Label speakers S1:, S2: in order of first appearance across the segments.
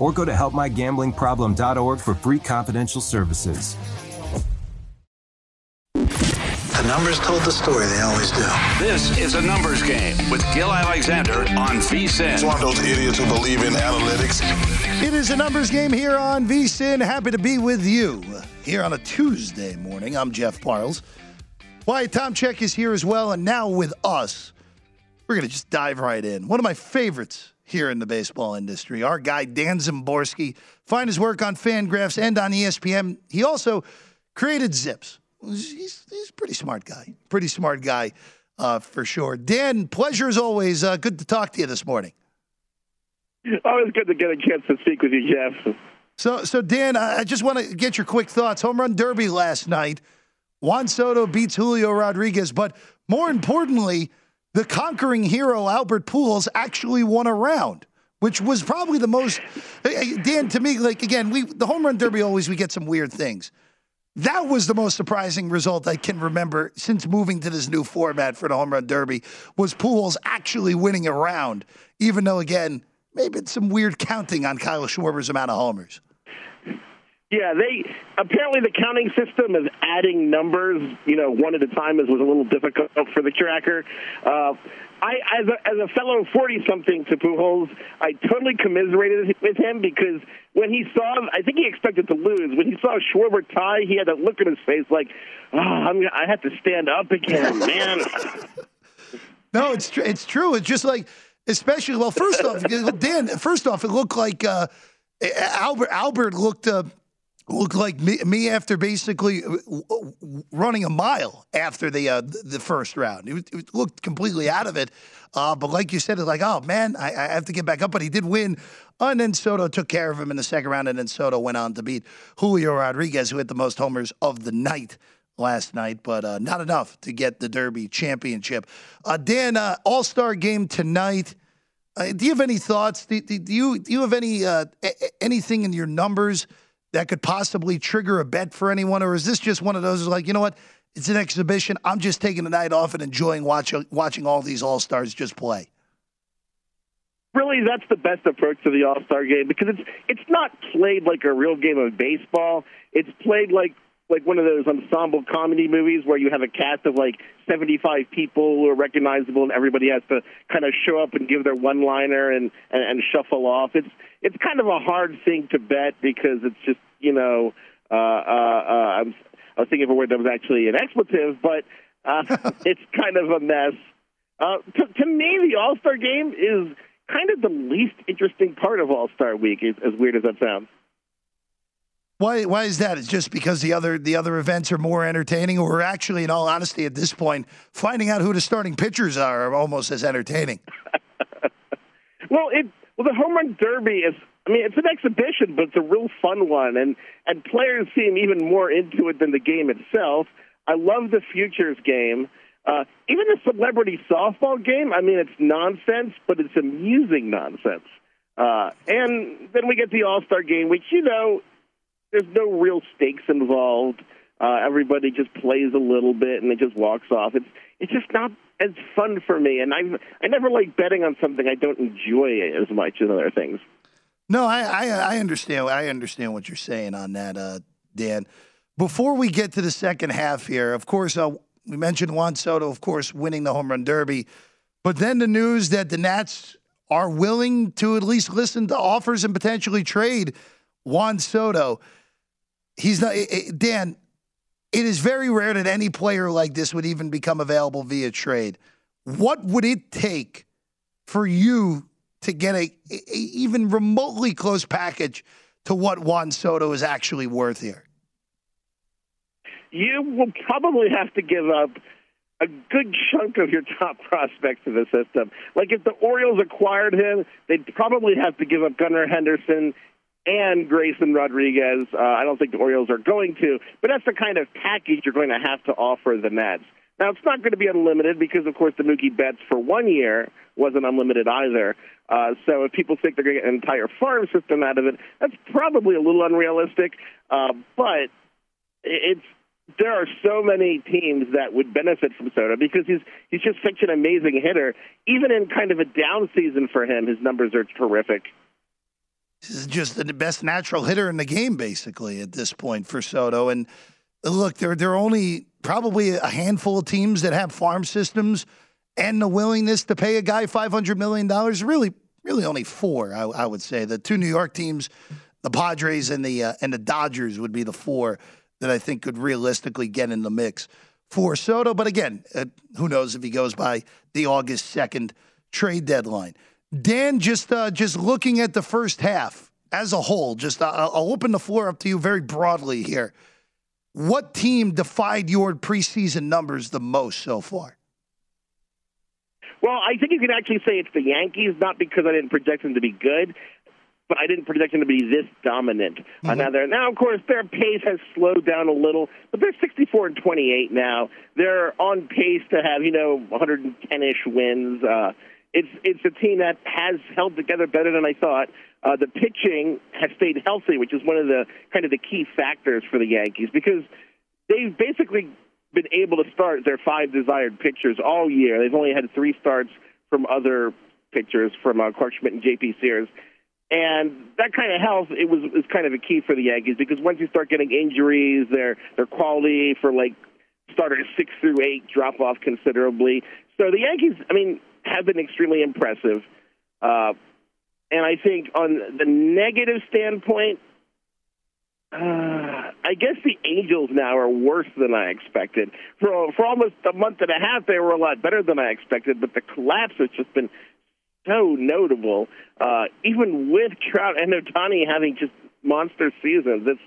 S1: or go to helpmygamblingproblem.org for free confidential services.
S2: The numbers told the story, they always do.
S3: This is a numbers game with Gill Alexander on VSIN.
S4: It's one of those idiots who believe in analytics.
S5: It is a numbers game here on VSIN. Happy to be with you here on a Tuesday morning. I'm Jeff Parles. Wyatt Tomchek is here as well, and now with us, we're going to just dive right in. One of my favorites here in the baseball industry, our guy Dan Szymborski. Find his work on Fangraphs and on ESPN. He also created Zips. He's, he's a pretty smart guy. Pretty smart guy uh, for sure. Dan, pleasure as always. Uh, good to talk to you this morning.
S6: Always good to get a chance to speak with you, Jeff.
S5: So, so Dan, I just want to get your quick thoughts. Home run derby last night. Juan Soto beats Julio Rodriguez, but more importantly, the conquering hero Albert Pujols actually won a round, which was probably the most. Eh, eh, Dan, to me, like again, we the home run derby always we get some weird things. That was the most surprising result I can remember since moving to this new format for the home run derby. Was Pujols actually winning a round, even though again maybe it's some weird counting on Kyle Schwarber's amount of homers.
S6: Yeah, they apparently the counting system is adding numbers, you know, one at a time is was a little difficult for the tracker. Uh, I, as a, as a fellow forty-something to Pujols, I totally commiserated with him because when he saw, I think he expected to lose. When he saw Schwarber tie, he had that look in his face like, "Oh, I'm, I have to stand up again, man."
S5: no, it's tr- it's true. It's just like, especially well, first off, Dan. First off, it looked like uh, Albert Albert looked. Uh, looked like me, me, after basically uh, running a mile after the uh, the first round. He, looked completely out of it. Uh, but like you said, it's like, oh man, I, I, have to get back up. But he did win. And then Soto took care of him in the second round, and then Soto went on to beat Julio Rodriguez, who hit the most homers of the night last night, but uh, not enough to get the Derby championship. Uh, Dan, uh, All Star game tonight. do you have any thoughts? Do, do, do you do you have any anything in your numbers? That could possibly trigger a bet for anyone, or is this just one of those like, you know what? It's an exhibition. I'm just taking the night off and enjoying watching watching all these all stars just play.
S6: Really, that's the best approach to the All Star game because it's it's not played like a real game of baseball. It's played like like one of those ensemble comedy movies where you have a cast of like 75 people who are recognizable and everybody has to kind of show up and give their one liner and, and and shuffle off. It's it's kind of a hard thing to bet because it's just you know uh uh, uh I'm I was thinking of a word that was actually an expletive but uh it's kind of a mess. Uh to, to me the All-Star game is kind of the least interesting part of All-Star week as, as weird as that sounds
S5: why? Why is that? It's just because the other the other events are more entertaining, or actually, in all honesty, at this point, finding out who the starting pitchers are, are almost as entertaining.
S6: well, it well the home run derby is. I mean, it's an exhibition, but it's a real fun one, and and players seem even more into it than the game itself. I love the futures game. Uh, even the celebrity softball game. I mean, it's nonsense, but it's amusing nonsense. Uh, and then we get the All Star game, which you know there's no real stakes involved. Uh, everybody just plays a little bit and it just walks off. It's it's just not as fun for me, and I I never like betting on something I don't enjoy as much as other things.
S5: No, I, I, I understand. I understand what you're saying on that, uh, Dan. Before we get to the second half here, of course, uh, we mentioned Juan Soto, of course, winning the home run derby, but then the news that the Nats are willing to at least listen to offers and potentially trade Juan Soto he's not. Dan, it is very rare that any player like this would even become available via trade. What would it take for you to get a, a even remotely close package to what Juan Soto is actually worth here?
S6: You will probably have to give up a good chunk of your top prospects to the system. Like if the Orioles acquired him, they'd probably have to give up Gunnar Henderson and Grayson Rodriguez. Uh, I don't think the Orioles are going to, but that's the kind of package you're going to have to offer the Nats. Now, it's not going to be unlimited because, of course, the Mookie Betts for one year wasn't unlimited either. Uh, so if people think they're going to get an entire farm system out of it, that's probably a little unrealistic. Uh, but it's there are so many teams that would benefit from Soto because he's he's just such an amazing hitter. Even in kind of a down season for him, his numbers are terrific.
S5: This is just the best natural hitter in the game, basically, at this point for Soto. And look, there, there are only probably a handful of teams that have farm systems and the willingness to pay a guy $500 million. Really, really only four, I, I would say. The two New York teams, the Padres and the, uh, and the Dodgers would be the four that I think could realistically get in the mix for Soto. But again, uh, who knows if he goes by the August 2nd trade deadline. Dan, just uh, just looking at the first half as a whole, just uh, I'll open the floor up to you very broadly here. What team defied your preseason numbers the most so far?
S6: Well, I think you can actually say it's the Yankees, not because I didn't project them to be good, but I didn't project them to be this dominant. Mm-hmm. Uh, now, now, of course, their pace has slowed down a little, but they're 64 and 28 now. They're on pace to have, you know, 110 ish wins. Uh, it's it's a team that has held together better than I thought. Uh, the pitching has stayed healthy, which is one of the kind of the key factors for the Yankees because they've basically been able to start their five desired pitchers all year. They've only had three starts from other pitchers, from uh, Clarke Schmidt and J.P. Sears. And that kind of health it was is kind of a key for the Yankees because once you start getting injuries, their their quality for like starters six through eight drop off considerably. So the Yankees, I mean, have been extremely impressive. Uh, and I think on the negative standpoint, uh, I guess the Angels now are worse than I expected. For for almost a month and a half, they were a lot better than I expected, but the collapse has just been so notable. Uh, even with Trout and Ohtani having just monster seasons, it's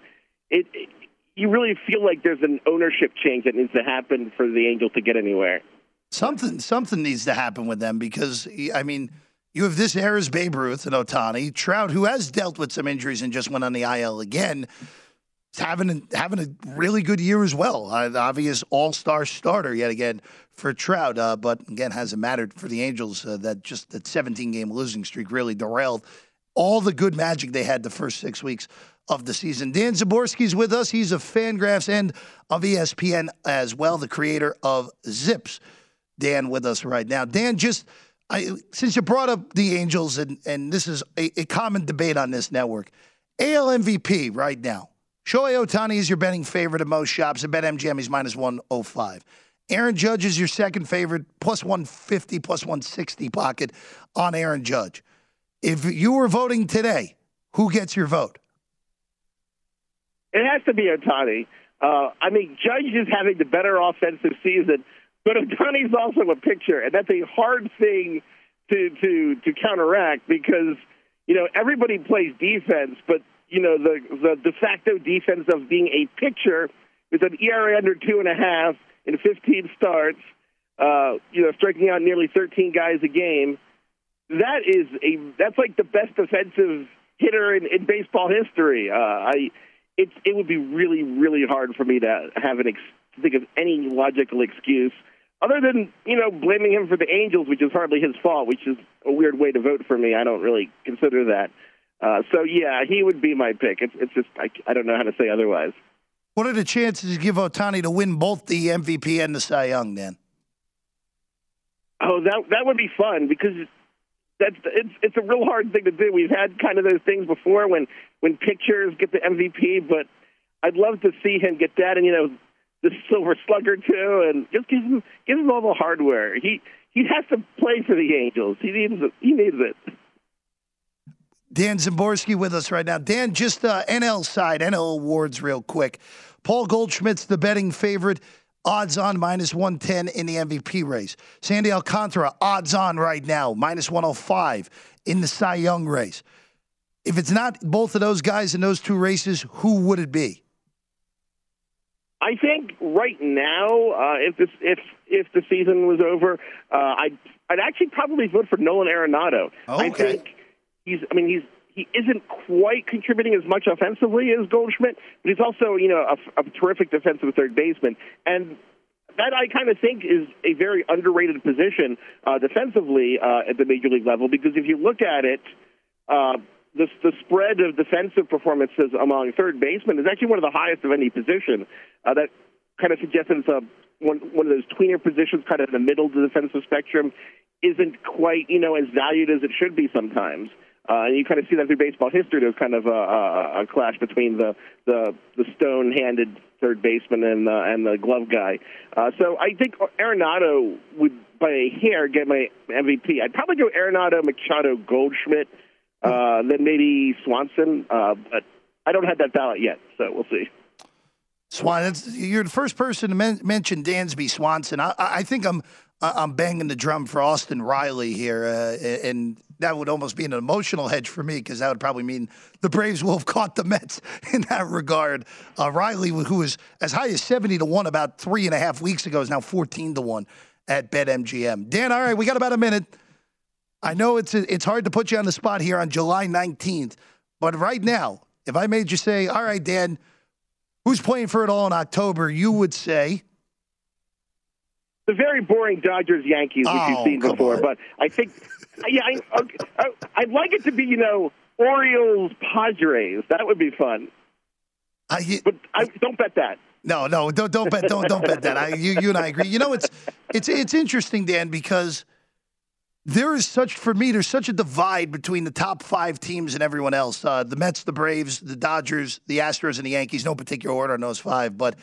S6: it, it. You really feel like there's an ownership change that needs to happen for the Angels to get anywhere.
S5: Something something needs to happen with them because I mean, you have this era's Babe Ruth and Ohtani, Trout, who has dealt with some injuries and just went on the IL again. Having having a really good year as well. Uh, the obvious All Star starter yet again for Trout, uh, but again hasn't mattered for the Angels. Uh, that just that 17 game losing streak really derailed all the good magic they had the first six weeks of the season. Dan Szymborski's with us. He's a Fangraphs and of ESPN as well, the creator of Zips. Dan with us right now. Dan, just I, since you brought up the Angels, and, and this is a, a common debate on this network, AL MVP right now. Shohei Ohtani is your betting favorite at most shops. At BetMGM, he's minus 105. Aaron Judge is your second favorite, plus 150, plus 160 pocket on Aaron Judge. If you were voting today, who gets your vote?
S6: It has to be Ohtani. Uh, I mean, Judge is having the better offensive season but Ohtani's also a pitcher, and that's a hard thing to to to counteract because you know everybody plays defense, but you know the the de facto defense of being a pitcher is an ERA under two and a half in 15 starts. Uh, you know, striking out nearly 13 guys a game. That is a that's like the best defensive hitter in, in baseball history. Uh, I it would be really really hard for me to have an ex- think of any logical excuse other than you know blaming him for the Angels, which is hardly his fault, which is a weird way to vote for me. I don't really consider that. Uh, so yeah, he would be my pick. It's, it's just I, I don't know how to say otherwise.
S5: What are the chances you give Ohtani to win both the MVP and the Cy Young, then?
S6: Oh, that that would be fun because that's it's it's a real hard thing to do. We've had kind of those things before when when pitchers get the MVP, but I'd love to see him get that. And you know, the Silver Slugger too, and just give him give him all the hardware. He he has to play for the Angels. He needs it. He needs it.
S5: Dan Szymborski with us right now. Dan, just uh, NL side, NL awards, real quick. Paul Goldschmidt's the betting favorite. Odds on minus 110 in the MVP race. Sandy Alcantara, odds on right now, minus 105 in the Cy Young race. If it's not both of those guys in those two races, who would it be?
S6: I think right now, uh, if this if if the season was over, uh, I'd I'd actually probably vote for Nolan Arenado.
S5: Okay.
S6: I think he's. I mean, he's he isn't quite contributing as much offensively as Goldschmidt, but he's also you know a, a terrific defensive third baseman, and that I kind of think is a very underrated position uh, defensively uh, at the major league level because if you look at it. Uh, the, the spread of defensive performances among third basemen is actually one of the highest of any position. Uh, that kind of suggests that it's a one, one of those tweener positions, kind of in the middle of the defensive spectrum, isn't quite you know as valued as it should be sometimes. Uh, and you kind of see that through baseball history. There's kind of a, a, a clash between the the, the stone-handed third baseman and uh, and the glove guy. Uh, so I think Arenado would, by a hair, get my MVP. I'd probably go Arenado, Machado, Goldschmidt, uh, then maybe Swanson. Uh, but I don't have that ballot yet, so we'll see.
S5: Swan, that's, you're the first person to men- mention Dansby Swanson. I, I think I'm I'm banging the drum for Austin Riley here, uh, and that would almost be an emotional hedge for me because that would probably mean the Braves will have caught the Mets in that regard. Uh, Riley, who was as high as seventy to one about three and a half weeks ago, is now fourteen to one at BetMGM. Dan, all right, we got about a minute. I know it's it's hard to put you on the spot here on July nineteenth, but right now, if I made you say, "All right, Dan," who's playing for it all in October? You would say
S6: the very boring Dodgers Yankees, which
S5: Oh,
S6: you've seen before.
S5: on.
S6: But I think, yeah, I, I, I'd like it to be, you know, Orioles Padres. That would be fun.
S5: I,
S6: But I don't bet that.
S5: No, no, don't don't bet don't don't bet that. I you you and I agree. You know it's it's it's interesting, Dan, because there is such for me. There's such a divide between the top five teams and everyone else. Uh, the Mets, the Braves, the Dodgers, the Astros, and the Yankees. No particular order on those five, but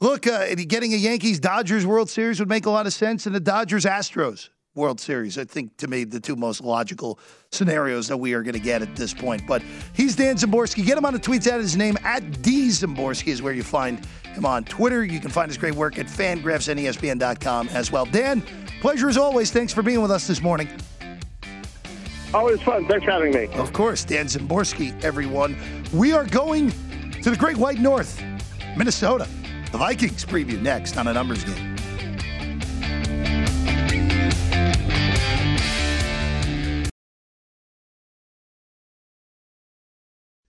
S5: look, uh, getting a Yankees Dodgers World Series would make a lot of sense, and the Dodgers Astros World Series. I think to me the two most logical scenarios that we are going to get at this point. But he's Dan Szymborski. Get him on the tweets at his name at D Szymborski is where you find him on Twitter. You can find his great work at fangraphs and ESPN.com as well. Dan, pleasure as always. Thanks for being with us this morning.
S6: Always fun. Thanks for having me.
S5: Of course, Dan Szymborski, everyone. We are going to the Great White North, Minnesota. The Vikings preview next on a numbers game.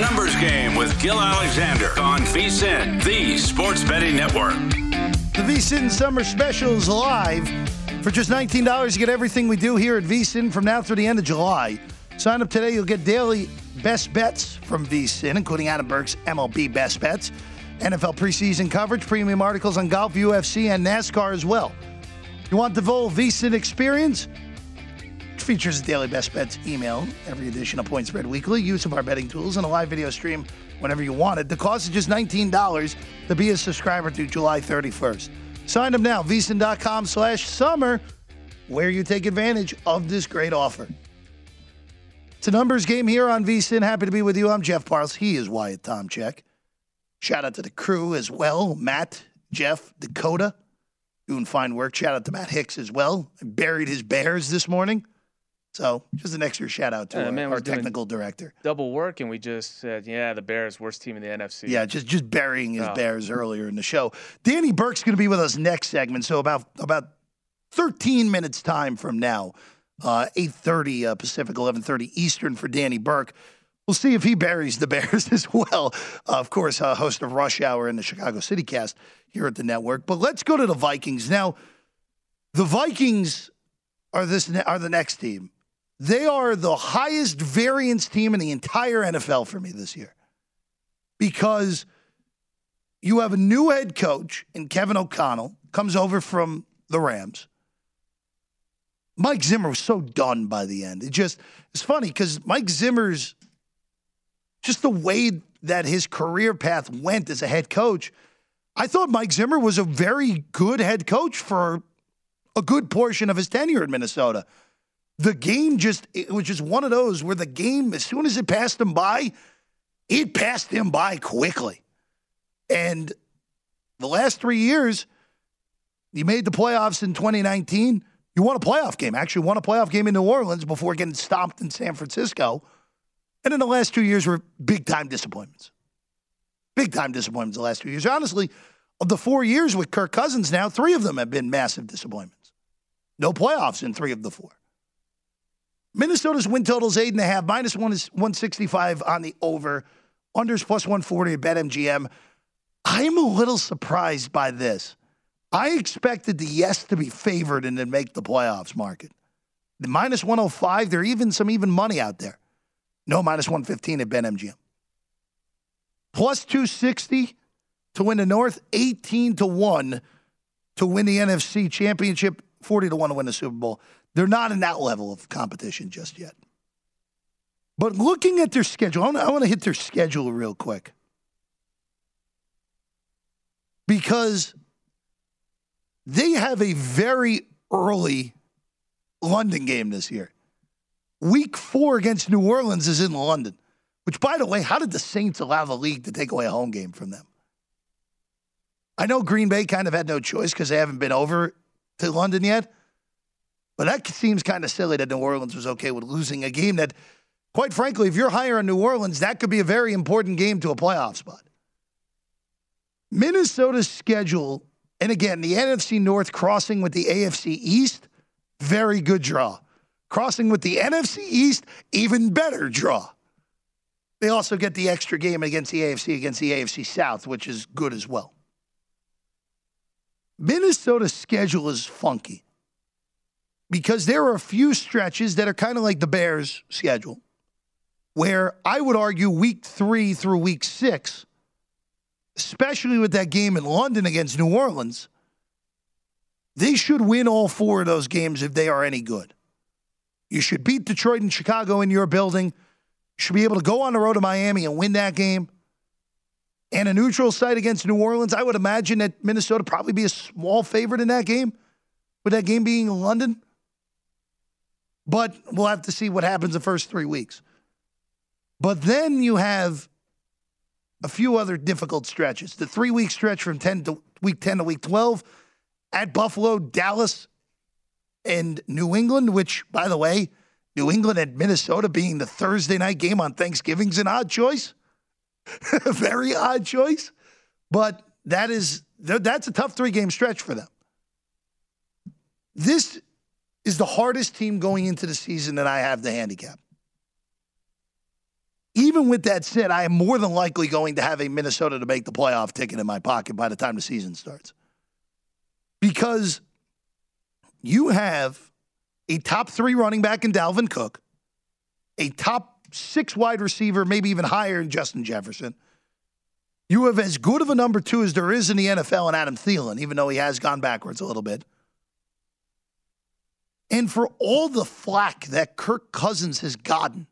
S3: Numbers Game with Gill Alexander on VSIN, the Sports Betting Network.
S5: The VSIN Summer Special is live. For just $19, you get everything we do here at VSIN from now through the end of July. Sign up today, you'll get daily best bets from VSIN, including Adam Burke's MLB Best Bets, NFL preseason coverage, premium articles on golf, UFC, and NASCAR as well. You want the full VSIN experience? Which features daily best bets email, every edition of Point Spread Weekly, use of our betting tools, and a live video stream whenever you want it. The cost is just $19 to be a subscriber through July 31st. Sign up now, vsin.com slash summer, where you take advantage of this great offer. It's a numbers game here on VSIN. Happy to be with you. I'm Jeff Parles. He is Wyatt Tomchek. Shout out to the crew as well. Matt, Jeff, Dakota, doing fine work. Shout out to Matt Hicks as well. I buried his bears this morning. So just an extra shout out to
S7: Yeah,
S5: our,
S7: man
S5: our technical director.
S7: Double work, and we just said, yeah, the Bears, worst team in the NFC.
S5: Yeah, just just burying his
S7: Oh.
S5: bears earlier in the show. Danny Burke's going to be with us next segment. So about about 13 minutes time from now, uh, 8:30 uh, Pacific, 11:30 Eastern for Danny Burke. We'll see if he buries the Bears as well. Uh, of course, uh, host of Rush Hour and the Chicago City Cast here at the network. But let's go to the Vikings now. The Vikings are this are the next team. They are the highest variance team in the entire NFL for me this year because you have a new head coach in Kevin O'Connell, comes over from the Rams. Mike Zimmer was so done by the end. It just it's funny because Mike Zimmer's just the way that his career path went as a head coach. I thought Mike Zimmer was a very good head coach for a good portion of his tenure in Minnesota. The game just it was just one of those where the game, as soon as it passed him by, it passed him by quickly. And the last three years, you made the playoffs in 2019. You won a playoff game. Actually, won a playoff game in New Orleans before getting stomped in San Francisco. And in the last two years were big time disappointments. Big time disappointments the last two years. Honestly, of the four years with Kirk Cousins now, three of them have been massive disappointments. No playoffs in three of the four. Minnesota's win total is eight and a half. Minus one is 165 on the over. Unders plus 140 at BetMGM. I'm a little surprised by this. I expected the yes to be favored and then make the playoffs market. The minus 105, there are even some even money out there. No, minus 115 at BetMGM. Plus 260 to win the North, 18 to 1 to win the NFC Championship, 40 to 1 to win the Super Bowl. They're not in that level of competition just yet. But looking at their schedule, I want to, hit their schedule real quick. Because they have a very early London game this year. Week four against New Orleans is in London, which, by the way, how did the Saints allow the league to take away a home game from them? I know Green Bay kind of had no choice because they haven't been over to London yet, but that seems kind of silly that New Orleans was okay with losing a game that, quite frankly, if you're higher on New Orleans, that could be a very important game to a playoff spot. Minnesota's schedule, and again, the NFC North crossing with the AFC East, very good draw. Crossing with the NFC East, even better draw. They also get the extra game against the AFC against the AFC South, which is good as well. Minnesota's schedule is funky because there are a few stretches that are kind of like the Bears' schedule, where I would argue week three through week six, especially with that game in London against New Orleans, they should win all four of those games if they are any good. You should beat Detroit and Chicago in your building. You should be able to go on the road to Miami and win that game. And a neutral site against New Orleans, I would imagine that Minnesota probably be a small favorite in that game, with that game being in London. But we'll have to see what happens the first three weeks. But then you have a few other difficult stretches. The three week stretch from 10 to week 10 to week 12 at Buffalo, Dallas, and New England, which, by the way, New England and Minnesota being the Thursday night game on Thanksgiving's an odd choice. very odd choice. But that is that's a tough three game stretch for them. This is the hardest team going into the season that I have the handicap. Even with that said, I am more than likely going to have a Minnesota to make the playoff ticket in my pocket by the time the season starts. Because you have a top three running back in Dalvin Cook, a top six wide receiver, maybe even higher in Justin Jefferson. You have as good of a number two as there is in the NFL in Adam Thielen, even though he has gone backwards a little bit. And for all the flack that Kirk Cousins has gotten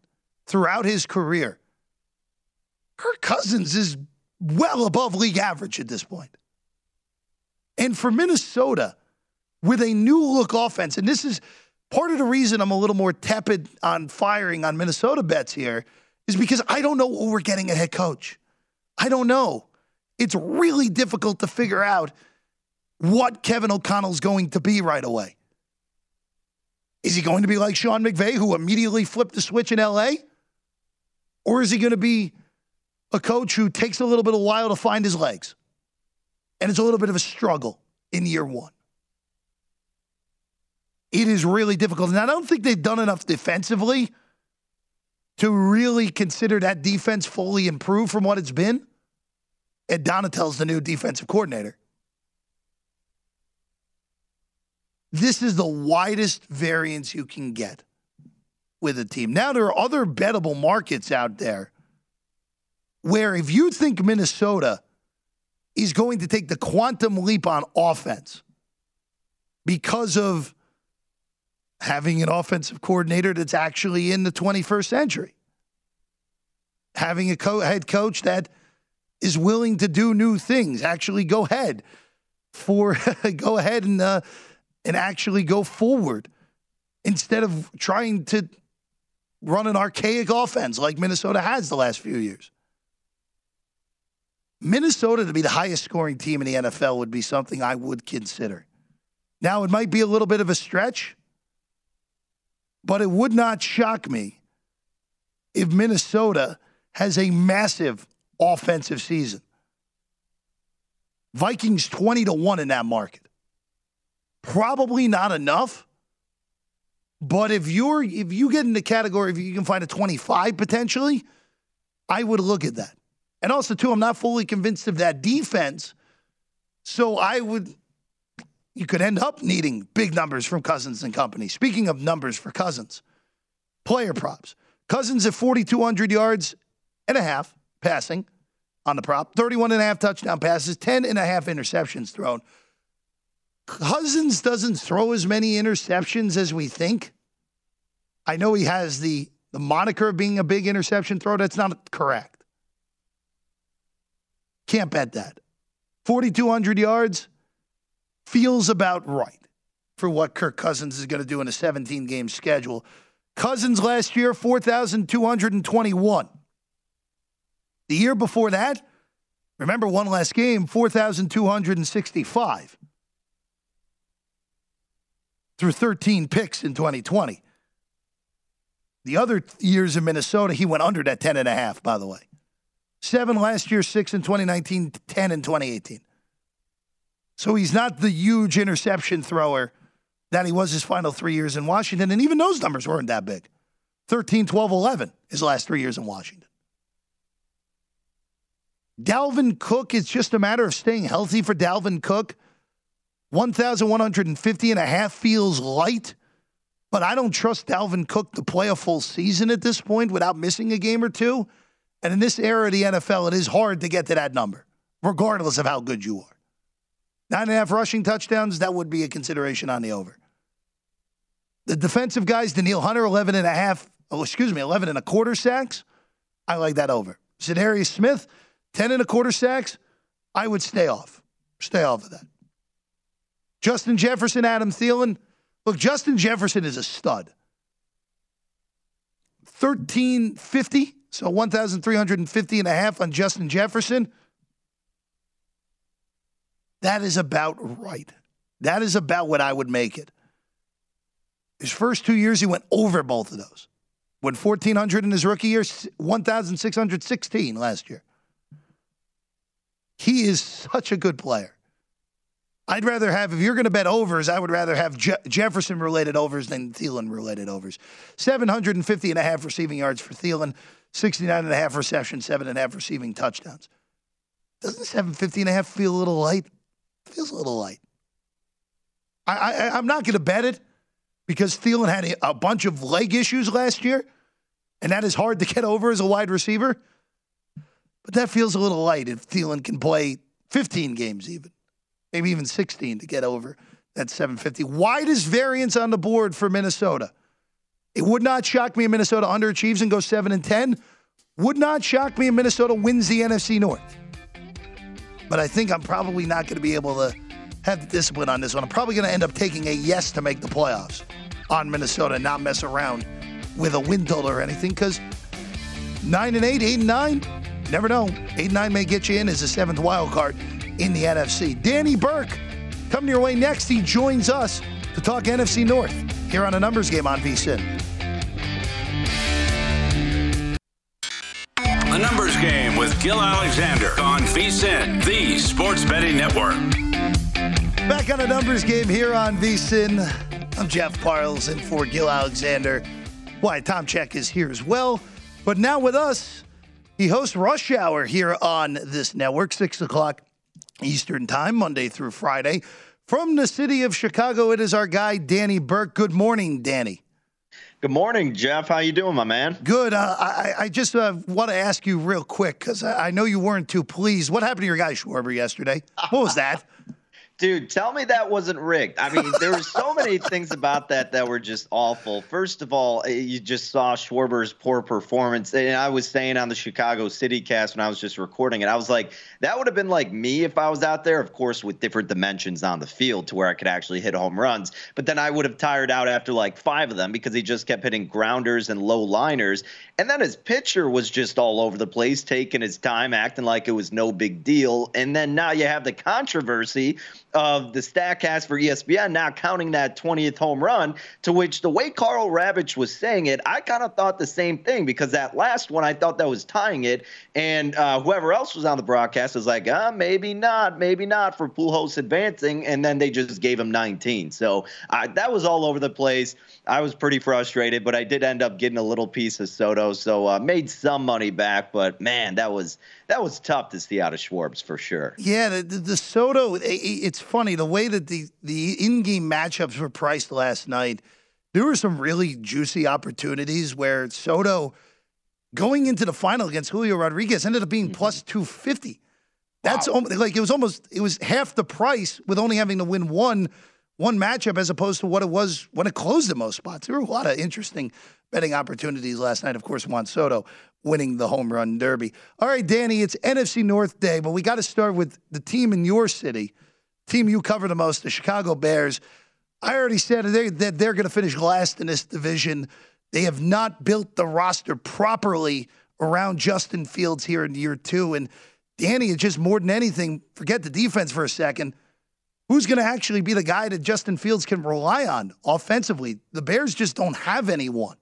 S5: throughout his career, Kirk Cousins is well above league average at this point. And for Minnesota, with a new look offense, and this is Part of the reason I'm a little more tepid on firing on Minnesota bets here is because I don't know what we're getting at head coach. I don't know. It's really difficult to figure out what Kevin O'Connell's going to be right away. Is he going to be like Sean McVay, who immediately flipped the switch in LA? Or is he going to be a coach who takes a little bit of while to find his legs? And it's a little bit of a struggle in year one it is really difficult. And I don't think they've done enough defensively to really consider that defense fully improved from what it's been. And Donatell's the new defensive coordinator. This is the widest variance you can get with a team. Now, there are other bettable markets out there where if you think Minnesota is going to take the quantum leap on offense because of having an offensive coordinator that's actually in the 21st century, having a co- head coach that is willing to do new things, actually go ahead for go ahead and uh, and actually go forward instead of trying to run an archaic offense like Minnesota has the last few years. Minnesota to be the highest scoring team in the NFL would be something I would consider. Now, it might be a little bit of a stretch but it would not shock me if Minnesota has a massive offensive season. Vikings 20 to 1 in that market. Probably not enough. But if you're if you get in the category if you can find a 25 potentially, I would look at that. And also too, I'm not fully convinced of that defense. So I would you could end up needing big numbers from Cousins and company. Speaking of numbers for Cousins, player props. Cousins at 4,200 yards and a half passing on the prop, 31 and a half touchdown passes, 10 and a half interceptions thrown. Cousins doesn't throw as many interceptions as we think. I know he has the, the moniker of being a big interception throw. That's not correct. Can't bet that. 4,200 yards, feels about right for what Kirk Cousins is going to do in a 17 game schedule. Cousins last year, 4,221. The year before that, remember one last game, 4,265 through 13 picks in 2020. The other years in Minnesota, he went under that 10 and a half, by the way. Seven last year, six in 2019, 10 in 2018. So he's not the huge interception thrower that he was his final three years in Washington. And even those numbers weren't that big 13, 12, 11 his last three years in Washington. Dalvin Cook, it's just a matter of staying healthy for Dalvin Cook. 1,150 and a half feels light, but I don't trust Dalvin Cook to play a full season at this point without missing a game or two. And in this era of the NFL, it is hard to get to that number, regardless of how good you are. Nine and a half rushing touchdowns, that would be a consideration on the over. The defensive guys, Danielle Hunter, 11 and a half, oh, excuse me, 11 and a quarter sacks. I like that over. Za'Darius Smith, 10 and a quarter sacks. I would stay off. Stay off of that. Justin Jefferson, Adam Thielen. Look, Justin Jefferson is a stud. 1350, so 1,350 and a half on Justin Jefferson. That is about right. That is about what I would make it. His first two years, he went over both of those. Went 1,400 in his rookie year, 1,616 last year. He is such a good player. I'd rather have, if you're going to bet overs, I would rather have Je- Jefferson related overs than Thielen related overs. 750 and a half receiving yards for Thielen, 69 and a half receptions, seven and a half receiving touchdowns. Doesn't 750 and a half feel a little light? Feels a little light. I, I, I'm not going to bet it because Thielen had a, a bunch of leg issues last year, and that is hard to get over as a wide receiver. But that feels a little light if Thielen can play 15 games even, maybe even 16 to get over that 750. Widest variance on the board for Minnesota. It would not shock me if Minnesota underachieves and goes 7 and 10. Would not shock me if Minnesota wins the NFC North. But I think I'm probably not going to be able to have the discipline on this one. I'm probably going to end up taking a yes to make the playoffs on Minnesota and not mess around with a win total or anything because 9 and 8, 8 and 9, never know. 8 and 9 may get you in as a seventh wild card in the NFC. Danny Burke coming your way next. He joins us to talk NFC North here on a numbers game on VSIN.
S3: A numbers game with Gill Alexander on VSIN, the Sports Betting Network.
S5: Back on a numbers game here on VSIN. I'm Jeff Parles in for Gill Alexander. Wyatt Tomchek is here as well. But now with us, he hosts Rush Hour here on this network, 6 o'clock Eastern Time, Monday through Friday. From the city of Chicago, it is our guy, Danny Burke. Good morning, Danny.
S8: Good morning, Jeff. How you doing, my man?
S5: Good. Uh, I, I just uh, want to ask you real quick because I, I know you weren't too pleased. What happened to your guy Schwarber yesterday? What was that?
S8: Dude, tell me that wasn't rigged. I mean, there were so many things about that that were just awful. First of all, eh, you just saw Schwarber's poor performance. And I was saying on the Chicago City cast when I was just recording it, I was like, that would have been like me if I was out there, of course, with different dimensions on the field to where I could actually hit home runs. But then I would have tired out after like five of them because he just kept hitting grounders and low liners. And then his pitcher was just all over the place, taking his time, acting like it was no big deal. And then now you have the controversy of the StatCast for ESPN now counting that 20th home run, to which the way Karl Ravech was saying it, I kind of thought the same thing because that last one, I thought that was tying it. And uh, whoever else was on the broadcast was like, uh, maybe not, maybe not for Pujols advancing. And then they just gave him 19. So uh, that was all over the place. I was pretty frustrated, but I did end up getting a little piece of Soto, so uh, made some money back. But man, that was that was tough to see out of Schwarbs for sure.
S5: Yeah, the, the, the Soto. It, it's funny the way that the the in game matchups were priced last night. There were some really juicy opportunities where Soto going into the final against Julio Rodriguez ended up being plus two fifty. That's wow. like it was almost it was half the price with only having to win one one matchup as opposed to what it was when it closed at most spots. There were a lot of interesting betting opportunities last night. Of course, Juan Soto winning the home run derby. All right, Danny, it's NFC North Day, but we got to start with the team in your city, team you cover the most, the Chicago Bears. I already said that they're going to finish last in this division. They have not built the roster properly around Justin Fields here in year two. And Danny, just more than anything, forget the defense for a second who's going to actually be the guy that Justin Fields can rely on offensively? The Bears just don't have anyone.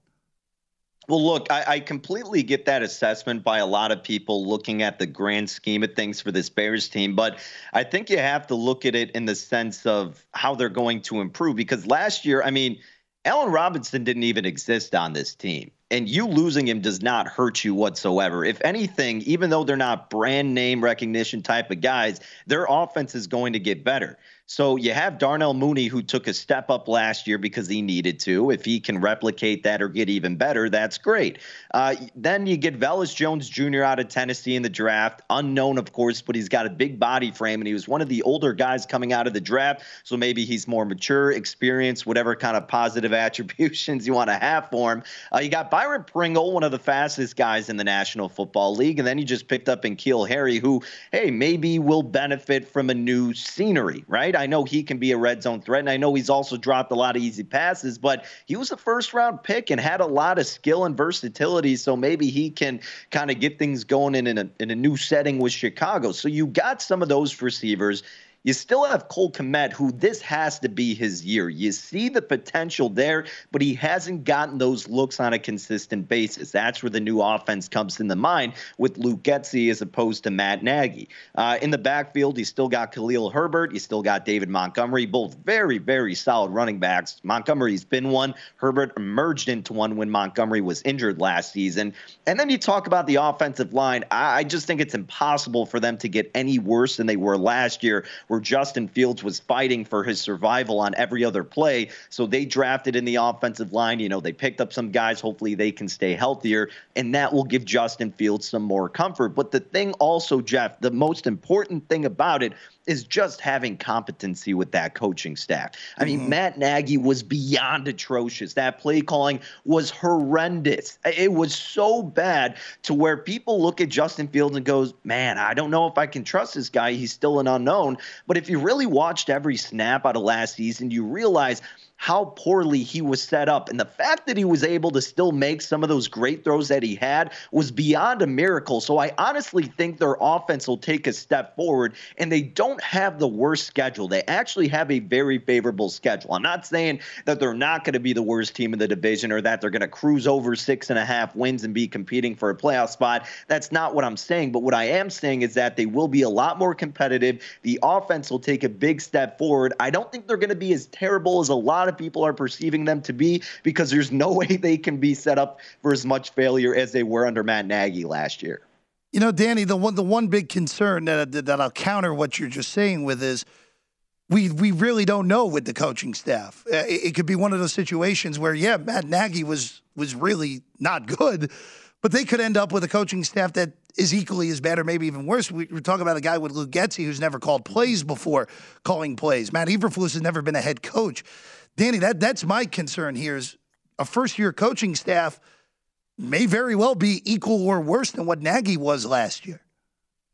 S8: Well, look, I, I, completely get that assessment by a lot of people looking at the grand scheme of things for this Bears team. But I think you have to look at it in the sense of how they're going to improve. Because last year, I mean, Allen Robinson didn't even exist on this team. And you losing him does not hurt you whatsoever. If anything, even though they're not brand name recognition type of guys, their offense is going to get better. So you have Darnell Mooney, who took a step up last year because he needed to. If he can replicate that or get even better, that's great. Uh, then you get Velus Jones Jr. out of Tennessee in the draft. Unknown, of course, but he's got a big body frame, and he was one of the older guys coming out of the draft. So maybe he's more mature, experienced, whatever kind of positive attributions you want to have for him. Uh, you got Byron Pringle, one of the fastest guys in the National Football League, and then you just picked up N'Keal Harry, who, hey, maybe will benefit from a new scenery, right? I know he can be a red zone threat, and I know he's also dropped a lot of easy passes, but he was a first round pick and had a lot of skill and versatility. So maybe he can kind of get things going in, in, a, in a new setting with Chicago. So you got some of those receivers. You still have Cole Kmet, who this has to be his year. You see the potential there, but he hasn't gotten those looks on a consistent basis. That's where the new offense comes into mind with Luke Getsy as opposed to Matt Nagy. Uh, in the backfield, you still got Khalil Herbert. You still got David Montgomery, both very, very solid running backs. Montgomery's been one. Herbert emerged into one when Montgomery was injured last season. And then you talk about the offensive line. I, I just think it's impossible for them to get any worse than they were last year where Justin Fields was fighting for his survival on every other play. So they drafted in the offensive line. You know, they picked up some guys. Hopefully they can stay healthier, and that will give Justin Fields some more comfort. But the thing also, Jeff, the most important thing about it is just having competency with that coaching staff. I mean, mm-hmm. Matt Nagy was beyond atrocious. That play calling was horrendous. It was so bad to where people look at Justin Fields and goes, "Man, I don't know if I can trust this guy. He's still an unknown." But if you really watched every snap out of last season, you realize how poorly he was set up. And the fact that he was able to still make some of those great throws that he had was beyond a miracle. So I honestly think their offense will take a step forward, and they don't have the worst schedule. They actually have a very favorable schedule. I'm not saying that they're not going to be the worst team in the division or that they're going to cruise over six and a half wins and be competing for a playoff spot. That's not what I'm saying. But what I am saying is that they will be a lot more competitive. The offense will take a big step forward. I don't think they're going to be as terrible as a lot lot people are perceiving them to be because there's no way they can be set up for as much failure as they were under Matt Nagy last year.
S5: You know, Danny, the one the one big concern that that I'll counter what you're just saying with is we we really don't know with the coaching staff. Uh, it, it could be one of those situations where yeah, Matt Nagy was was really not good, but they could end up with a coaching staff that is equally as bad or maybe even worse. We, are talking about a guy with Luke Getsy who's never called plays before calling plays. Matt Eberflus has never been a head coach. Danny, that that's my concern here is a first year coaching staff may very well be equal or worse than what Nagy was last year.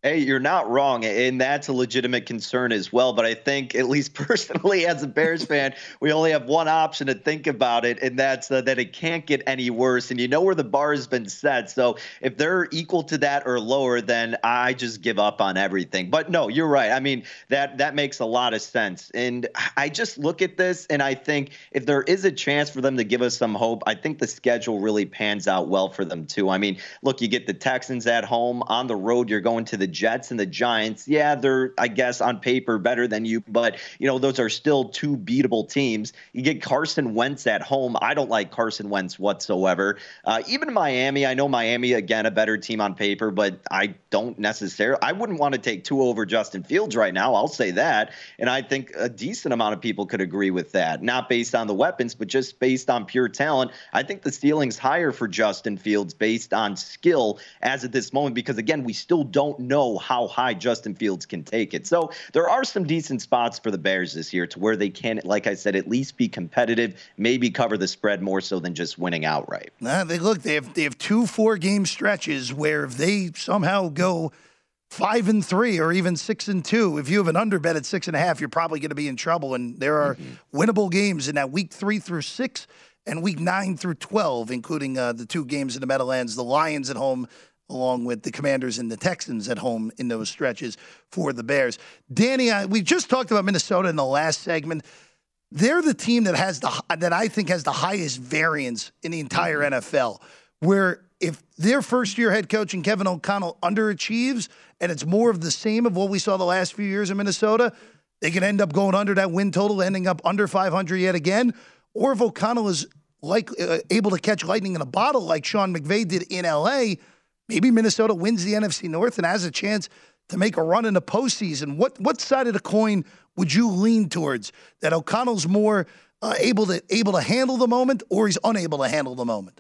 S8: Hey, you're not wrong. And that's a legitimate concern as well. But I think, at least personally, as a Bears fan, we only have one option to think about it, and that's uh, that it can't get any worse. And you know where the bar has been set. So if they're equal to that or lower, then I just give up on everything. But no, you're right. I mean, that, that makes a lot of sense. And I just look at this and I think if there is a chance for them to give us some hope, I think the schedule really pans out well for them, too. I mean, look, you get the Texans at home. On the road, you're going to the Jets and the Giants, yeah, they're, I guess, on paper better than you, but, you know, those are still two beatable teams. You get Carson Wentz at home. I don't like Carson Wentz whatsoever. Uh, even Miami, I know Miami, again, a better team on paper, but I don't necessarily, I wouldn't want to take two over Justin Fields right now. I'll say that. And I think a decent amount of people could agree with that, not based on the weapons, but just based on pure talent. I think the ceiling's higher for Justin Fields based on skill as at this moment, because again, we still don't know know how high Justin Fields can take it. So there are some decent spots for the Bears this year to where they can, like I said, at least be competitive, maybe cover the spread more so than just winning outright.
S5: Nah, they look they have they have two four game stretches where if they somehow go five and three or even six and two, if you have an under bet at six and a half, you're probably going to be in trouble. And there are mm-hmm. winnable games in that week three through six and week nine through 12, including uh, the two games in the Meadowlands, the Lions at home, along with the Commanders and the Texans at home in those stretches for the Bears. Danny, I, we just talked about Minnesota in the last segment. They're the team that has the that I think has the highest variance in the entire mm-hmm. NFL. Where if their first year head coach and Kevin O'Connell underachieves and it's more of the same of what we saw the last few years in Minnesota, they can end up going under that win total, ending up under 500 yet again. Or if O'Connell is like uh, able to catch lightning in a bottle like Sean McVay did in LA, maybe Minnesota wins the NFC North and has a chance to make a run in the postseason. What what side of the coin would you lean towards? That O'Connell's more uh, able to able to handle the moment, or he's unable to handle the moment?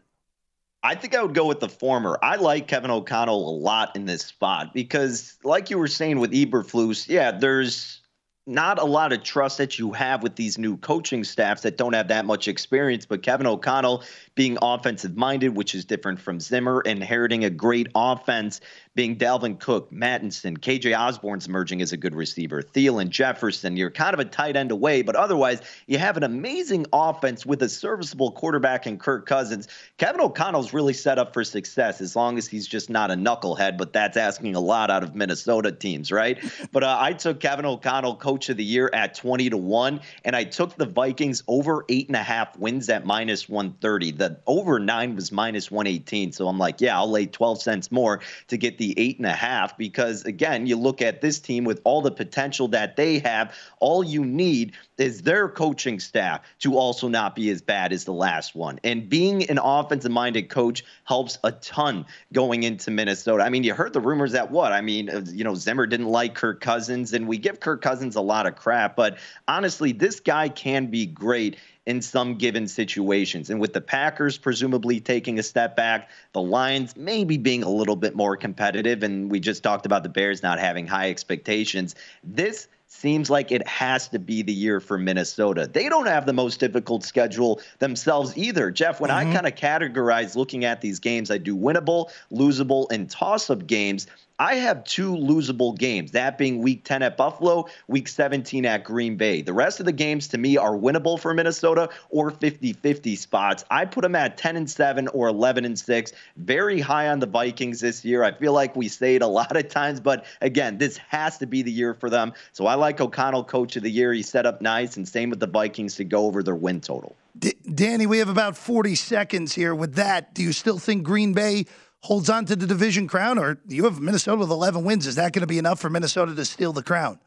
S8: I think I would go with the former. I like Kevin O'Connell a lot in this spot because, like you were saying with Eberflus, yeah, there's not a lot of trust that you have with these new coaching staffs that don't have that much experience. But Kevin O'Connell being offensive minded, which is different from Zimmer, inheriting a great offense, being Dalvin Cook, Mattison, KJ Osborn's emerging as a good receiver, Thielen, Jefferson. You're kind of a tight end away, but otherwise, you have an amazing offense with a serviceable quarterback in Kirk Cousins. Kevin O'Connell's really set up for success as long as he's just not a knucklehead, but that's asking a lot out of Minnesota teams, right? but uh, I took Kevin O'Connell coach coach of the year at 20 to 1. And I took the Vikings over eight and a half wins at minus 130. The over nine was minus 118. So I'm like, yeah, I'll lay 12 cents more to get the eight and a half because, again, you look at this team with all the potential that they have, all you need is their coaching staff to also not be as bad as the last one. And being an offensive minded coach helps a ton going into Minnesota. I mean, you heard the rumors that what? I mean, uh, you know, Zimmer didn't like Kirk Cousins, and we give Kirk Cousins a lot of crap, but honestly, this guy can be great in some given situations. And with the Packers presumably taking a step back, the Lions maybe being a little bit more competitive, and we just talked about the Bears not having high expectations. This seems like it has to be the year for Minnesota. They don't have the most difficult schedule themselves either. Jeff, when mm-hmm. I kind of categorize looking at these games, I do winnable, losable, and toss up games. I have two losable games, that being week 10 at Buffalo, week 17 at Green Bay. The rest of the games to me are winnable for Minnesota or 50 50 spots. I put them at 10 and 7 or 11 and 6. Very high on the Vikings this year. I feel like we say it a lot of times, but again, this has to be the year for them. So I like O'Connell, coach of the year. He set up nice, and same with the Vikings to go over their win total.
S5: D- Danny, we have about 40 seconds here. With that, do you still think Green Bay? Holds on to the division crown, or you have Minnesota with 11 wins. Is that going to be enough for Minnesota to steal the crown?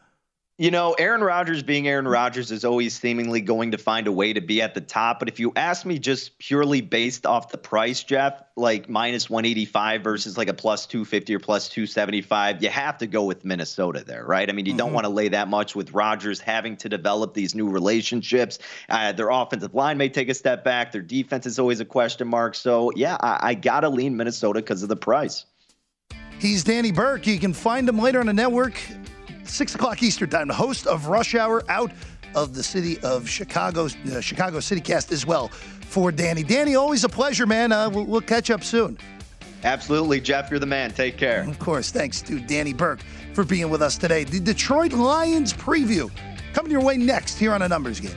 S8: You know, Aaron Rodgers being Aaron Rodgers is always seemingly going to find a way to be at the top. But if you ask me just purely based off the price, Jeff, like minus 185 versus like a plus 250 or plus 275, you have to go with Minnesota there, right? I mean, you mm-hmm. don't want to lay that much with Rodgers having to develop these new relationships. Uh, their offensive line may take a step back. Their defense is always a question mark. So, yeah, I, I got to lean Minnesota because of the price.
S5: He's Danny Burke. You can find him later on the network 6 o'clock Eastern Time, the host of Rush Hour out of the city of Chicago, uh, Chicago CityCast as well for Danny. Danny, always a pleasure, man. Uh, we'll, we'll catch up soon.
S8: Absolutely, Jeff. You're the man. Take care.
S5: Of course. Thanks to Danny Burke for being with us today. The Detroit Lions preview coming your way next here on a numbers game.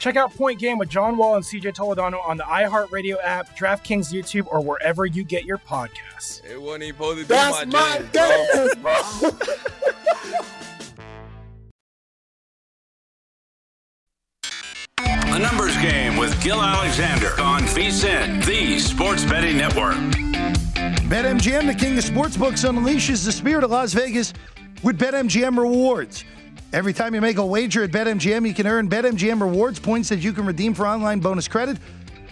S9: Check out Point Game with John Wall and CJ Toledano on the iHeartRadio app, DraftKings YouTube, or wherever you get your podcasts.
S10: It wasn't even supposed to be
S11: That's
S10: my,
S11: my game, bro.
S3: A numbers game with Gill Alexander on VSIN, the Sports Betting Network.
S5: BetMGM, the king of sportsbooks, unleashes the spirit of Las Vegas with BetMGM rewards. Every time you make a wager at BetMGM, you can earn BetMGM rewards points that you can redeem for online bonus credit,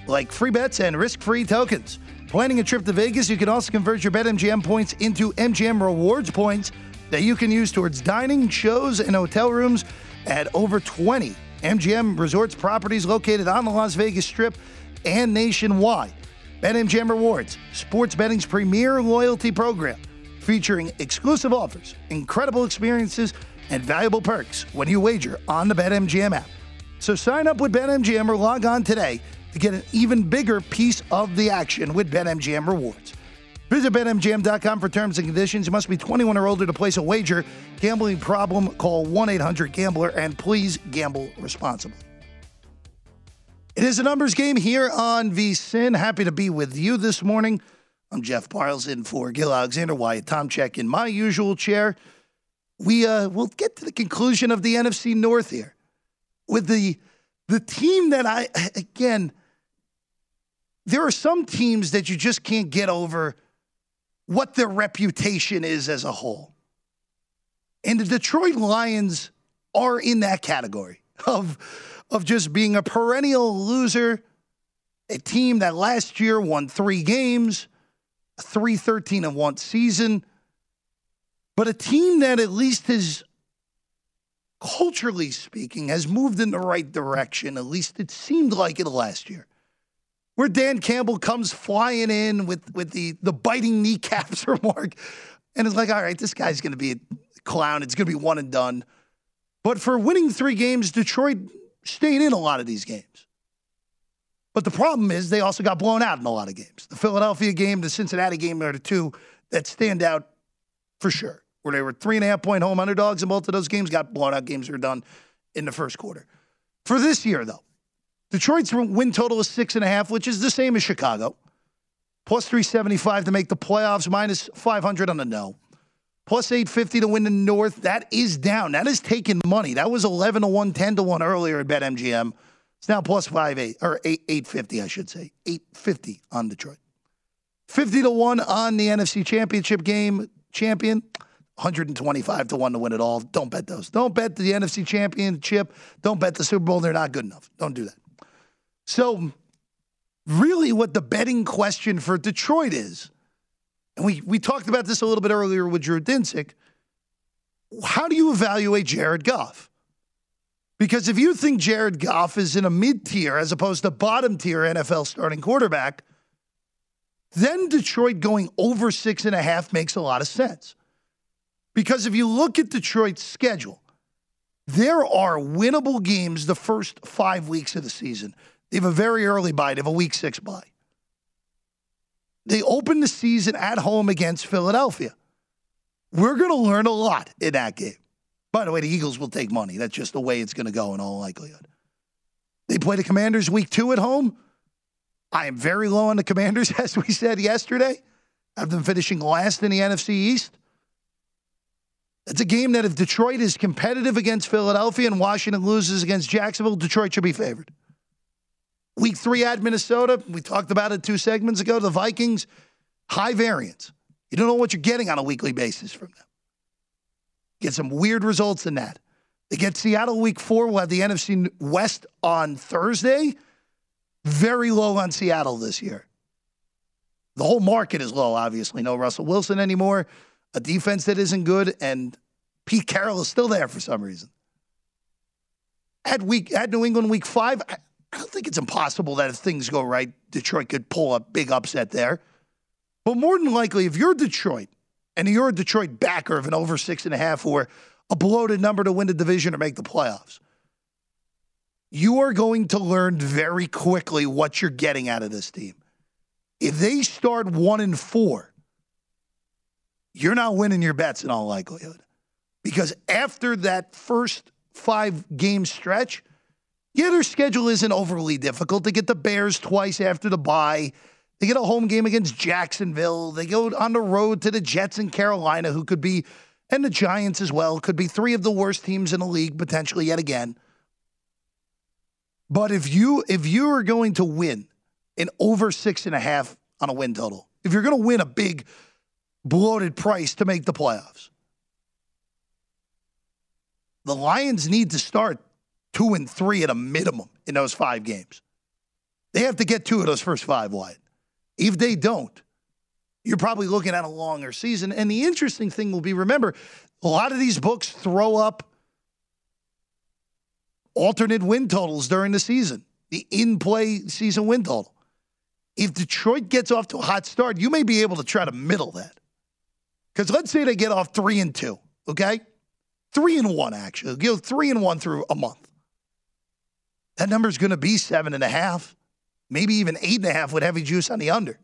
S5: like free bets and risk-free tokens. Planning a trip to Vegas, you can also convert your BetMGM points into MGM rewards points. that you can use towards dining, shows, and hotel rooms at over 20 MGM Resorts properties located on the Las Vegas Strip and nationwide. BetMGM Rewards, sports betting's premier loyalty program, featuring exclusive offers, incredible experiences, and valuable perks when you wager on the BetMGM app. So sign up with BetMGM or log on today to get an even bigger piece of the action with BetMGM Rewards. Visit BetMGM.com for terms and conditions. You must be 21 or older to place a wager. Gambling problem, call 1 800 Gambler and please gamble responsibly. It is a numbers game here on VSIN. Happy to be with you this morning. I'm Jeff Parles in for Gill Alexander, Wyatt Tomchek in my usual chair. We uh, will get to the conclusion of the NFC North here with the the team that I again. There are some teams that you just can't get over what their reputation is as a whole. And the Detroit Lions are in that category of, of just being a perennial loser, a team that last year won three games, 313 and one season, but a team that at least has, culturally speaking, has moved in the right direction. At least it seemed like it last year where Dan Campbell comes flying in with with the the biting kneecaps remark, and it's like, all right, this guy's going to be a clown. It's going to be one and done. But for winning three games, Detroit stayed in a lot of these games. But the problem is they also got blown out in a lot of games. The Philadelphia game, the Cincinnati game are the two that stand out for sure. Where they were three and a half point home underdogs in both of those games, got blown out games were done in the first quarter. For this year, though, Detroit's win total is six and a half, which is the same as Chicago. Plus 375 to make the playoffs, minus 500 on the no. Plus 850 to win the North. That is down. That is taking money. That was 11 to 1, 10 to 1 earlier at BetMGM. It's now plus 5 8, or 8, 850, I should say. 850 on Detroit. 50 to 1 on the NFC Championship game champion. 125 to 1 to win it all. Don't bet those. Don't bet the NFC Championship. Don't bet the Super Bowl. They're not good enough. Don't do that. So, really, what the betting question for Detroit is, and we, we talked about this a little bit earlier with Drew Dinsick, how do you evaluate Jared Goff? Because if you think Jared Goff is in a mid tier as opposed to bottom tier NFL starting quarterback, then Detroit going over six and a half makes a lot of sense. Because if you look at Detroit's schedule, there are winnable games the first five weeks of the season. They have a very early bye. They have a week six bye. They open the season at home against Philadelphia. We're going to learn a lot in that game. By the way, the Eagles will take money. That's just the way it's going to go in all likelihood. They play the Commanders week two at home. I am very low on the Commanders, as we said yesterday. I've them finishing last in the NFC East. It's a game that if Detroit is competitive against Philadelphia and Washington loses against Jacksonville, Detroit should be favored. Week three at Minnesota, we talked about it two segments ago. The Vikings, high variance. You don't know what you're getting on a weekly basis from them. Get some weird results in that. They get Seattle week four. We'll have the NFC West on Thursday. Very low on Seattle this year. The whole market is low, obviously. No Russell Wilson anymore. A defense that isn't good, and Pete Carroll is still there for some reason. At week at New England week five, I don't think it's impossible that if things go right, Detroit could pull a big upset there. But more than likely, if you're Detroit and you're a Detroit backer of an over six and a half or a bloated number to win the division or make the playoffs, you are going to learn very quickly what you're getting out of this team. If they start one and four, you're not winning your bets in all likelihood. Because after that first five game stretch, yeah, their schedule isn't overly difficult. They get the Bears twice after the bye. They get a home game against Jacksonville. They go on the road to the Jets in Carolina, who could be, and the Giants as well, could be three of the worst teams in the league potentially yet again. But if you if you are going to win an over six and a half on a win total, if you're going to win a big bloated price to make the playoffs, the Lions need to start two and three at a minimum in those five games. They have to get two of those first five wide. If they don't, you're probably looking at a longer season. And the interesting thing will be remember, a lot of these books throw up alternate win totals during the season, the in play season win total. If Detroit gets off to a hot start, you may be able to try to middle that. Because let's say they get off three and two, okay? Three and one, actually. Go three and one through a month. That number is going to be seven and a half, maybe even eight and a half with heavy juice on the under.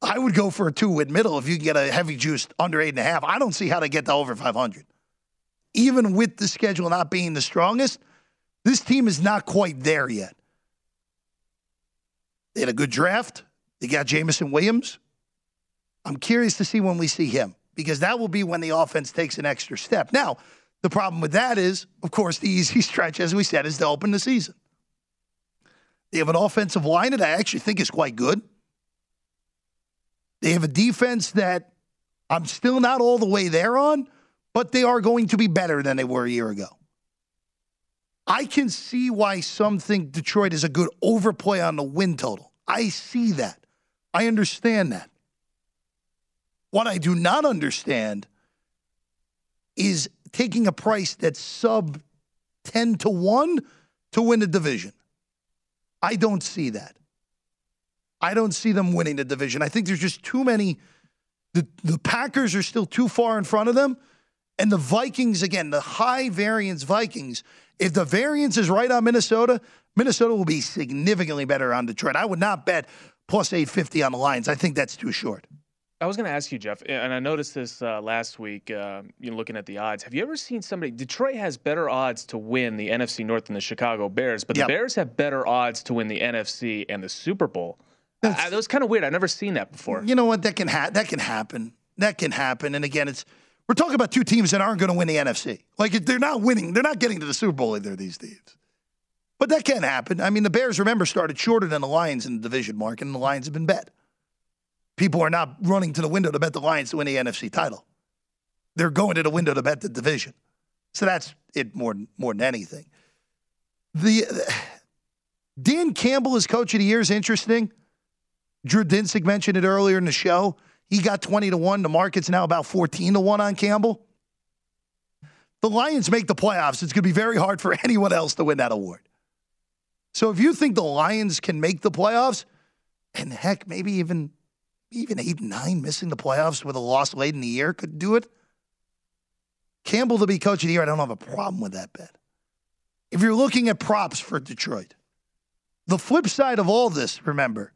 S5: I would go for a two win middle if you can get a heavy juice under eight and a half. I don't see how to get to over 500. Even with the schedule not being the strongest, this team is not quite there yet. They had a good draft. They got Jameson Williams. I'm curious to see when we see him because that will be when the offense takes an extra step. Now, the problem with that is, of course, the easy stretch, as we said, is to open the season. They have an offensive line that I actually think is quite good. They have a defense that I'm still not all the way there on, but they are going to be better than they were a year ago. I can see why some think Detroit is a good overplay on the win total. I see that. I understand that. What I do not understand is taking a price that's sub 10 to 1 to win the division. I don't see that. I don't see them winning the division. I think there's just too many. The, the Packers are still too far in front of them. And the Vikings, again, the high variance Vikings, if the variance is right on Minnesota, Minnesota will be significantly better on Detroit. I would not bet plus 850 on the Lions. I think that's too short.
S7: I was going to ask you, Jeff, and I noticed this uh, last week. Uh, you know, looking at the odds, have you ever seen somebody? Detroit has better odds to win the NFC North than the Chicago Bears, but the Bears have better odds to win the NFC and the Super Bowl. I- that was kind of weird. I've never seen that before.
S5: You know what? That can ha- that can happen. That can happen. And again, it's we're talking about two teams that aren't going to win the NFC. Like they're not winning. They're not getting to the Super Bowl either. These teams. But that can happen. I mean, the Bears, remember, started shorter than the Lions in the division market, and the Lions have been bet. People are not running to the window to bet the Lions to win the NFC title. They're going to the window to bet the division. So that's it more, more than anything. The Dan Campbell as coach of the year is interesting. Drew Dinsick mentioned it earlier in the show. He got 20 to 1. The market's now about 14 to 1 on Campbell. The Lions make the playoffs. It's going to be very hard for anyone else to win that award. So if you think the Lions can make the playoffs, and heck, maybe even even eight and nine, missing the playoffs with a loss late in the year could do it. Campbell to be coach of the year, I don't have a problem with that bet. If you're looking at props for Detroit, the flip side of all this, remember,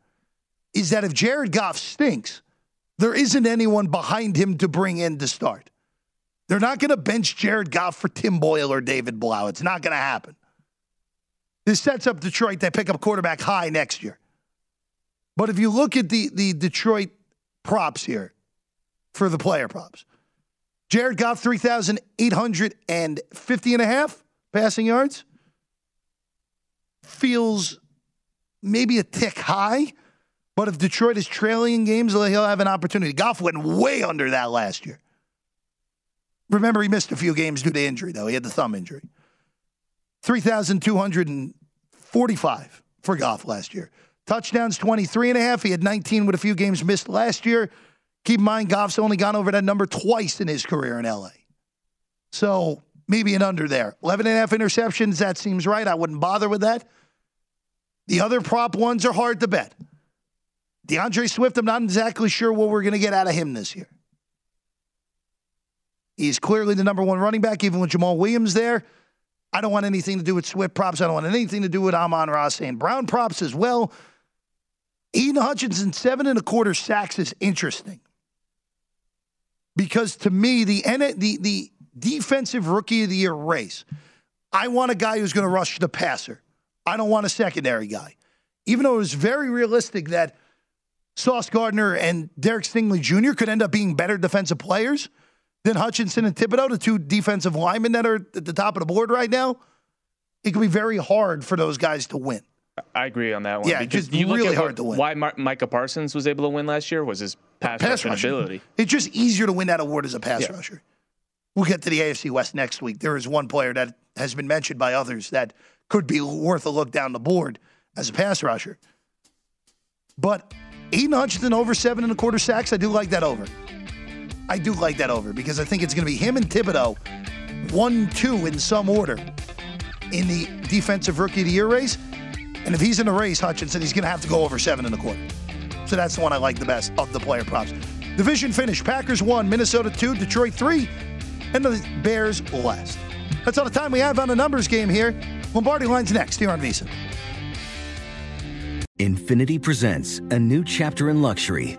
S5: is that if Jared Goff stinks, there isn't anyone behind him to bring in to start. They're not going to bench Jared Goff for Tim Boyle or David Blough. It's not going to happen. This sets up Detroit to pick up quarterback high next year. But if you look at the, the Detroit props here for the player props, Jared Goff, 3,850 and a half passing yards. Feels maybe a tick high, but if Detroit is trailing in games, he'll have an opportunity. Goff went way under that last year. Remember, he missed a few games due to injury, though. He had the thumb injury. 3,245 for Goff last year. Touchdowns 23 and a half. He had 19 with a few games missed last year. Keep in mind, Goff's only gone over that number twice in his career in LA. So maybe an under there. 11 and a half interceptions. That seems right. I wouldn't bother with that. The other prop ones are hard to bet. DeAndre Swift, I'm not exactly sure what we're going to get out of him this year. He's clearly the number one running back, even with Jamaal Williams there. I don't want anything to do with Swift props. I don't want anything to do with Amon-Ra St. Brown props as well. Aidan Hutchinson, seven and a quarter sacks is interesting. Because to me, the, the, the defensive rookie of the year race, I want a guy who's going to rush the passer. I don't want a secondary guy. Even though it was very realistic that Sauce Gardner and Derek Stingley Jr. could end up being better defensive players than Hutchinson and Thibodeaux, the two defensive linemen that are at the top of the board right now, it could be very hard for those guys to win.
S7: I agree on that one.
S5: Yeah,
S7: because you look
S5: really hard to win.
S7: Why Mar- Micah Parsons was able to win last year was his pass,
S5: Pass
S7: rushing ability.
S5: It's just easier to win that award as a pass
S7: Yeah.
S5: rusher. We'll get to the AFC West next week. There is one player that has been mentioned by others that could be worth a look down the board as a pass rusher. But Aidan Hutchinson over seven and a quarter sacks. I do like that over. I do like that over because I think it's going to be him and Thibodeaux, one, two in some order in the defensive rookie of the year race. And if he's in the race, Hutchinson, he's going to have to go over seven and a quarter. So that's the one I like the best of the player props. Division finish Packers one, Minnesota two, Detroit three, and the Bears last. That's all the time we have on the numbers game here. Lombardi lines next here on VSiN.
S12: Infiniti presents a new chapter in luxury,